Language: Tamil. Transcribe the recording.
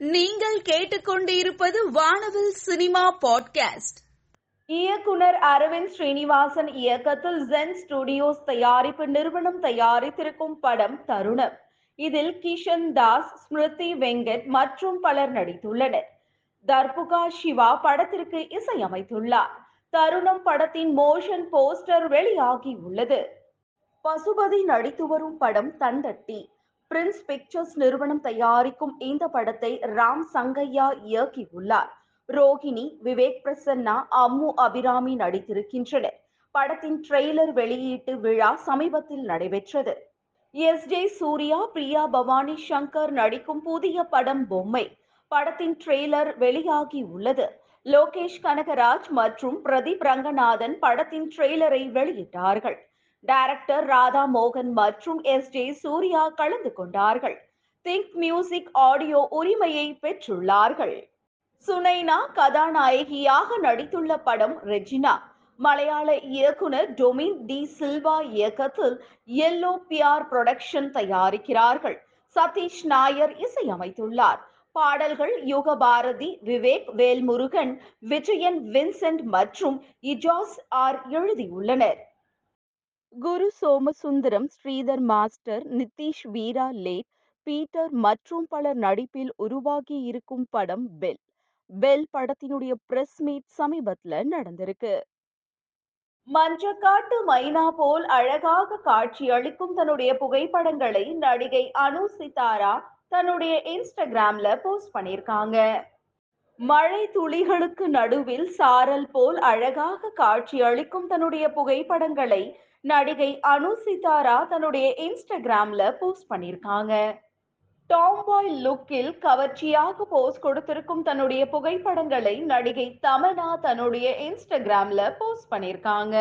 நீங்கள் கேட்டுக்கொண்டிருப்பது வானவில் சினிமா பாட்காஸ்ட். இயக்குனர் அரவிந்த் ஸ்ரீனிவாசன் இயக்கத்தில் ஜென் ஸ்டுடியோஸ் தயாரிப்பு நிறுவனம் தயாரித்திருக்கும் படம் தருணம். இதில் கிஷன் தாஸ் ஸ்மிருதி வெங்கட் மற்றும் பலர் நடித்துள்ளனர். தர்புகா சிவா படத்திற்கு இசையமைத்துள்ளார். தருணம் படத்தின் மோஷன் போஸ்டர் வெளியாகி உள்ளது. பசுபதி நடித்து வரும் படம் தந்தட்டி. பிரின்ஸ் பிக்சர்ஸ் நிறுவனம் தயாரிக்கும் இந்த படத்தை ராம் சங்கையா இயக்கியுள்ளார். ரோஹிணி விவேக் பிரசன்னா அம்மு அபிராமி நடித்திருக்கின்றனர். படத்தின் ட்ரெய்லர் வெளியீட்டு விழா சமீபத்தில் நடைபெற்றது. எஸ். ஜே. சூர்யா பிரியா பவானி சங்கர் நடிக்கும் புதிய படம் பொம்மை. படத்தின் ட்ரெய்லர் வெளியாகி உள்ளது லோகேஷ் கனகராஜ் மற்றும் பிரதீப் ரங்கநாதன் படத்தின் ட்ரெய்லரை வெளியிட்டார்கள். டைரக்டர் ராதா மோகன் மற்றும் எஸ் ஜே சூர்யா கலந்து கொண்டார்கள். திங்க் மியூசிக் ஆடியோ உரிமையை பெற்றுள்ளார்கள். சுனைனா கதாநாயகியாக நடித்துள்ள படம் ரெஜினா. மலையாள இயக்குனர் டொமின் டி சில்வா இயக்கத்தில் எல்லோ பியார் புரொடக்ஷன் தயாரிக்கிறார்கள். சதீஷ் நாயர் இசையமைத்துள்ளார். பாடல்கள் யுகபாரதி விவேக் வேல்முருகன் விஜயன் வின்சென்ட் மற்றும் இஜாஸ் ஆர் எழுதியுள்ளனர். Guru Somasundaram Sridhar master Nithish Veera late Peter மற்றும் பலர் நடிப்பில் உருவாகி இருக்கும் படம் பெல். பெல் படத்தினுடைய பிரஸ் மீட் சமீபத்துல நடந்திருக்கு. மஞ்சக்காட்டு மைனா போல் அழகாக காட்சி அளிக்கும் தன்னுடைய புகைப்படங்களை நடிகை அனு சிதாரா தன்னுடைய இன்ஸ்டாகிராம்ல போஸ்ட் பண்ணியிருக்காங்க. மழை துளிகளுக்கு நடுவில் சாரல் போல் அழகாக காட்சி அளிக்கும் தன்னுடைய புகைப்படங்களை நடிகை அனு சிதாரா தன்னுடைய இன்ஸ்டாகிராம்ல போஸ்ட் பண்ணியிருக்காங்க டாம்பாய் லுக்கில் கவர்ச்சியாக போஸ்ட் கொடுத்திருக்கும் தன்னுடைய புகைப்படங்களை நடிகை தமனா தன்னுடைய இன்ஸ்டாகிராம்ல போஸ்ட் பண்ணியிருக்காங்க